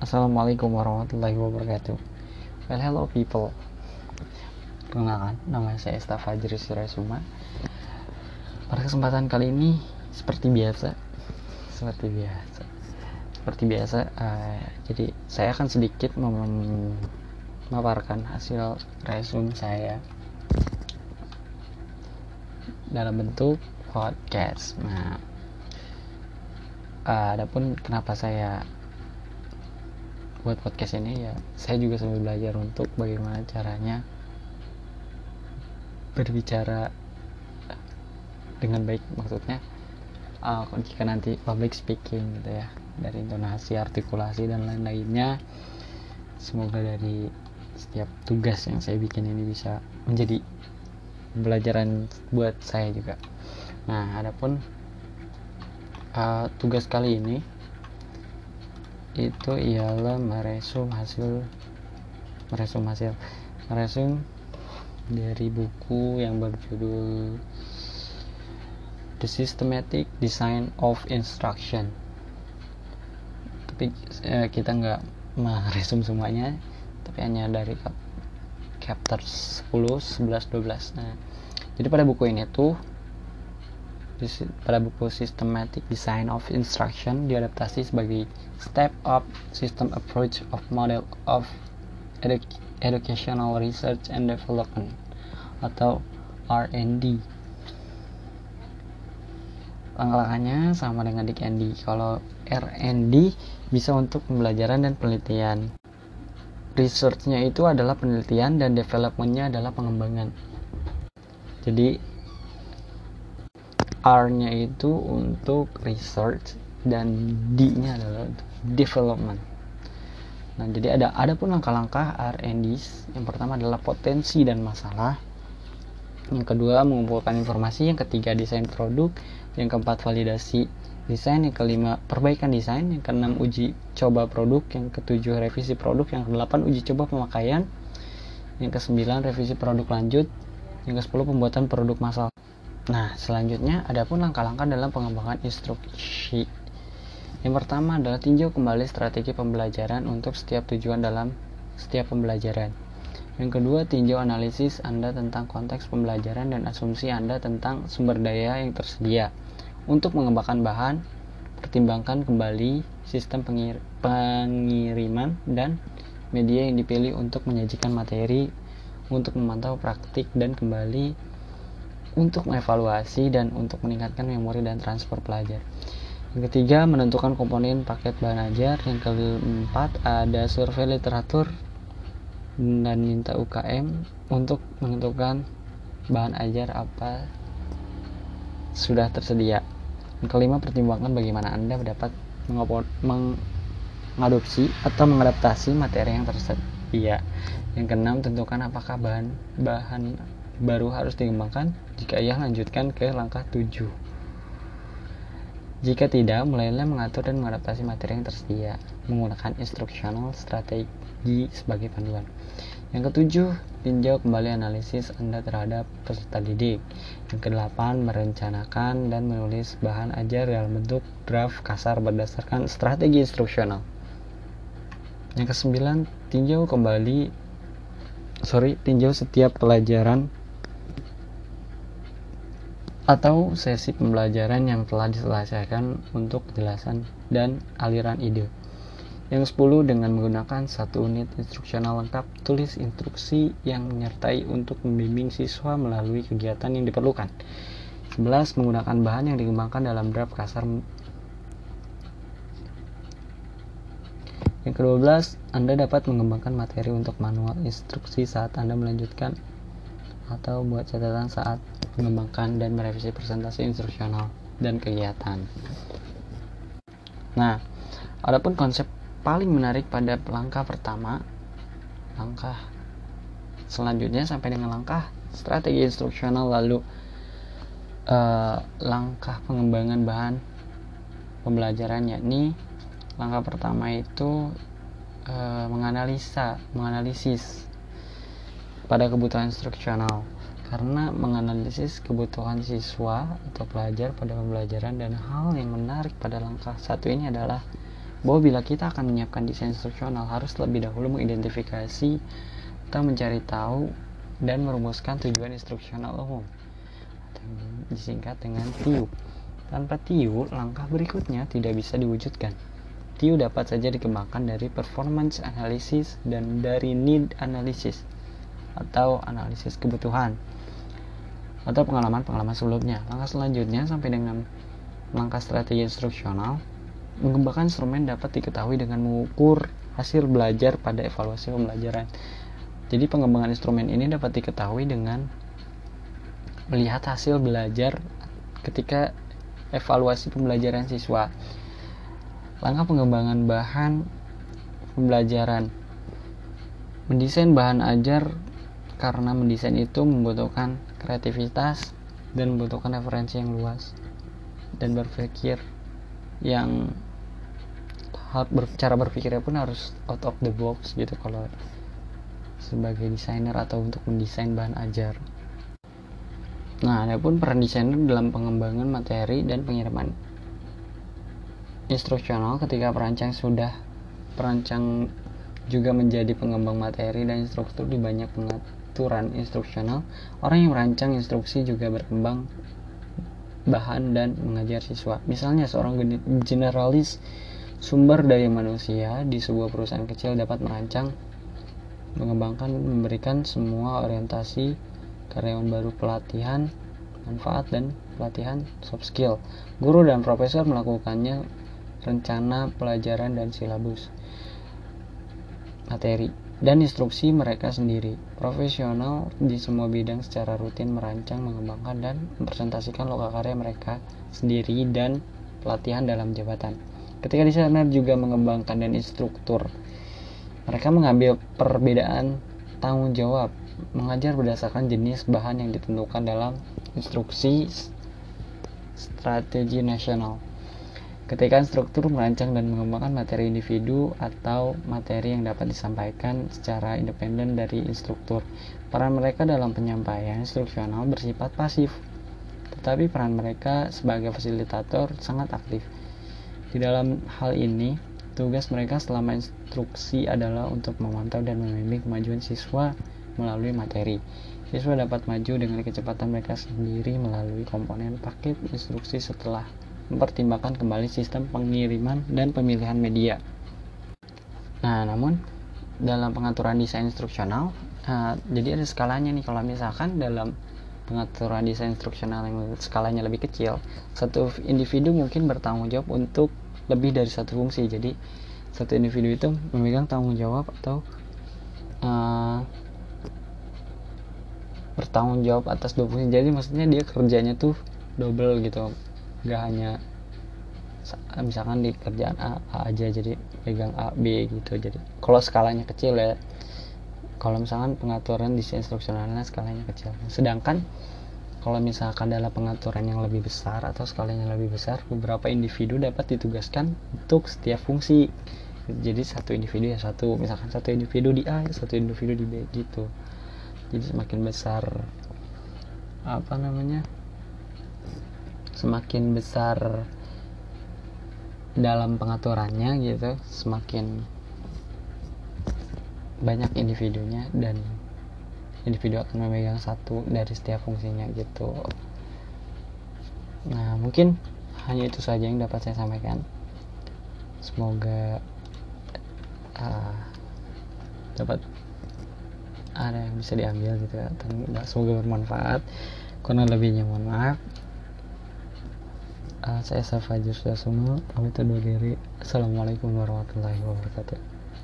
Assalamualaikum warahmatullahi wabarakatuh. Well hello people. Perkenalkan nama saya Esta Fajri Surasuma Pada kesempatan kali ini Seperti biasa Seperti biasa Seperti biasa uh, Jadi saya akan sedikit memaparkan hasil resume saya Dalam bentuk podcast. Nah uh, Adapun kenapa saya buat podcast ini ya saya juga sambil belajar untuk bagaimana caranya berbicara dengan baik maksudnya uh, jika nanti public speaking gitu ya dari intonasi artikulasi dan lain-lainnya. Semoga dari setiap tugas yang saya bikin ini bisa menjadi pelajaran buat saya juga. Nah adapun uh, tugas kali ini itu ialah meresum hasil meresum hasil meresum dari buku yang berjudul The Systematic Design of Instruction. Tapi eh, kita nggak meresum semuanya tapi hanya dari chapter 10, 11, 12 nah jadi pada buku ini tuh pada buku Systematic Design of Instruction diadaptasi sebagai Step Up System Approach of Model of Edu Educational Research and Development atau R&D langkah-langkahnya sama dengan di Candy kalau R&D bisa untuk pembelajaran dan penelitian. Researchnya itu adalah penelitian dan developmentnya adalah pengembangan. Jadi R-nya itu untuk research dan D-nya adalah development. Nah, jadi ada ada pun langkah-langkah R&D. Yang pertama adalah potensi dan masalah. Yang kedua mengumpulkan informasi, yang ketiga desain produk, yang keempat validasi desain, yang kelima perbaikan desain, yang keenam uji coba produk, yang ketujuh revisi produk, yang kedelapan uji coba pemakaian, yang kesembilan revisi produk lanjut, yang kesepuluh pembuatan produk massal. Nah, selanjutnya ada pun langkah-langkah dalam pengembangan instruksi. Yang pertama adalah tinjau kembali strategi pembelajaran untuk setiap tujuan dalam setiap pembelajaran. Yang kedua, tinjau analisis Anda tentang konteks pembelajaran dan asumsi Anda tentang sumber daya yang tersedia. Untuk mengembangkan bahan, pertimbangkan kembali sistem pengir pengiriman dan media yang dipilih untuk menyajikan materi untuk memantau praktik dan kembali untuk mengevaluasi dan untuk meningkatkan memori dan transfer pelajar. Yang ketiga, menentukan komponen paket bahan ajar. Yang keempat, ada survei literatur dan minta UKM untuk menentukan bahan ajar apa sudah tersedia. Yang kelima, pertimbangkan bagaimana Anda dapat mengadopsi atau mengadaptasi materi yang tersedia. Yang keenam, tentukan apakah bahan bahan baru harus dikembangkan jika ia lanjutkan ke langkah 7. Jika tidak, mulailah mengatur dan mengadaptasi materi yang tersedia menggunakan instructional strategi sebagai panduan. Yang ketujuh, tinjau kembali analisis Anda terhadap peserta didik. Yang kedelapan, merencanakan dan menulis bahan ajar dalam bentuk draft kasar berdasarkan strategi instruksional. Yang kesembilan, tinjau kembali sorry, tinjau setiap pelajaran atau sesi pembelajaran yang telah diselesaikan untuk kejelasan dan aliran ide. Yang 10 dengan menggunakan satu unit instruksional lengkap, tulis instruksi yang menyertai untuk membimbing siswa melalui kegiatan yang diperlukan. 11 menggunakan bahan yang dikembangkan dalam draft kasar Yang ke-12, Anda dapat mengembangkan materi untuk manual instruksi saat Anda melanjutkan atau buat catatan saat mengembangkan dan merevisi presentasi instruksional dan kegiatan. Nah, adapun konsep paling menarik pada langkah pertama, langkah selanjutnya sampai dengan langkah strategi instruksional lalu uh, langkah pengembangan bahan pembelajaran yakni langkah pertama itu uh, menganalisa, menganalisis pada kebutuhan instruksional karena menganalisis kebutuhan siswa atau pelajar pada pembelajaran dan hal yang menarik pada langkah satu ini adalah bahwa bila kita akan menyiapkan desain instruksional harus lebih dahulu mengidentifikasi atau mencari tahu dan merumuskan tujuan instruksional umum disingkat dengan TIU. Tanpa TIU, langkah berikutnya tidak bisa diwujudkan. TIU dapat saja dikembangkan dari performance analysis dan dari need analysis atau analisis kebutuhan atau pengalaman-pengalaman sebelumnya. Langkah selanjutnya sampai dengan langkah strategi instruksional, mengembangkan instrumen dapat diketahui dengan mengukur hasil belajar pada evaluasi pembelajaran. Jadi pengembangan instrumen ini dapat diketahui dengan melihat hasil belajar ketika evaluasi pembelajaran siswa. Langkah pengembangan bahan pembelajaran mendesain bahan ajar karena mendesain itu membutuhkan kreativitas dan membutuhkan referensi yang luas dan berpikir yang cara berpikirnya pun harus out of the box gitu kalau sebagai desainer atau untuk mendesain bahan ajar. Nah, ada pun peran desainer dalam pengembangan materi dan pengiriman instruksional ketika perancang sudah perancang juga menjadi pengembang materi dan instruktur di banyak pengaturan instruksional. Orang yang merancang instruksi juga berkembang bahan dan mengajar siswa. Misalnya seorang generalis sumber daya manusia di sebuah perusahaan kecil dapat merancang, mengembangkan, memberikan semua orientasi karyawan baru pelatihan, manfaat dan pelatihan soft skill. Guru dan profesor melakukannya rencana pelajaran dan silabus materi dan instruksi mereka sendiri. Profesional di semua bidang secara rutin merancang, mengembangkan, dan mempresentasikan lokakarya mereka sendiri dan pelatihan dalam jabatan. Ketika desainer juga mengembangkan dan instruktur, mereka mengambil perbedaan tanggung jawab, mengajar berdasarkan jenis bahan yang ditentukan dalam instruksi strategi nasional Ketika instruktur merancang dan mengembangkan materi individu atau materi yang dapat disampaikan secara independen dari instruktur, peran mereka dalam penyampaian instruksional bersifat pasif, tetapi peran mereka sebagai fasilitator sangat aktif. Di dalam hal ini, tugas mereka selama instruksi adalah untuk memantau dan membimbing kemajuan siswa melalui materi. Siswa dapat maju dengan kecepatan mereka sendiri melalui komponen paket instruksi setelah mempertimbangkan kembali sistem pengiriman dan pemilihan media. Nah, namun dalam pengaturan desain instruksional, uh, jadi ada skalanya nih kalau misalkan dalam pengaturan desain instruksional yang skalanya lebih kecil, satu individu mungkin bertanggung jawab untuk lebih dari satu fungsi. Jadi satu individu itu memegang tanggung jawab atau uh, bertanggung jawab atas dua fungsi. Jadi maksudnya dia kerjanya tuh double gitu gak hanya misalkan di kerjaan A, A aja jadi pegang A B gitu. Jadi kalau skalanya kecil ya kalau misalkan pengaturan di instruksionalnya skalanya kecil. Sedangkan kalau misalkan dalam pengaturan yang lebih besar atau skalanya lebih besar beberapa individu dapat ditugaskan untuk setiap fungsi. Jadi satu individu ya satu. Misalkan satu individu di A satu individu di B gitu. Jadi semakin besar apa namanya semakin besar dalam pengaturannya gitu semakin banyak individunya dan individu akan memegang satu dari setiap fungsinya gitu. Nah mungkin hanya itu saja yang dapat saya sampaikan. Semoga uh, dapat ada yang bisa diambil gitu ya semoga bermanfaat. Karena lebihnya mohon maaf uh, saya Safajir sudah semua pamit undur diri. Assalamualaikum warahmatullahi wabarakatuh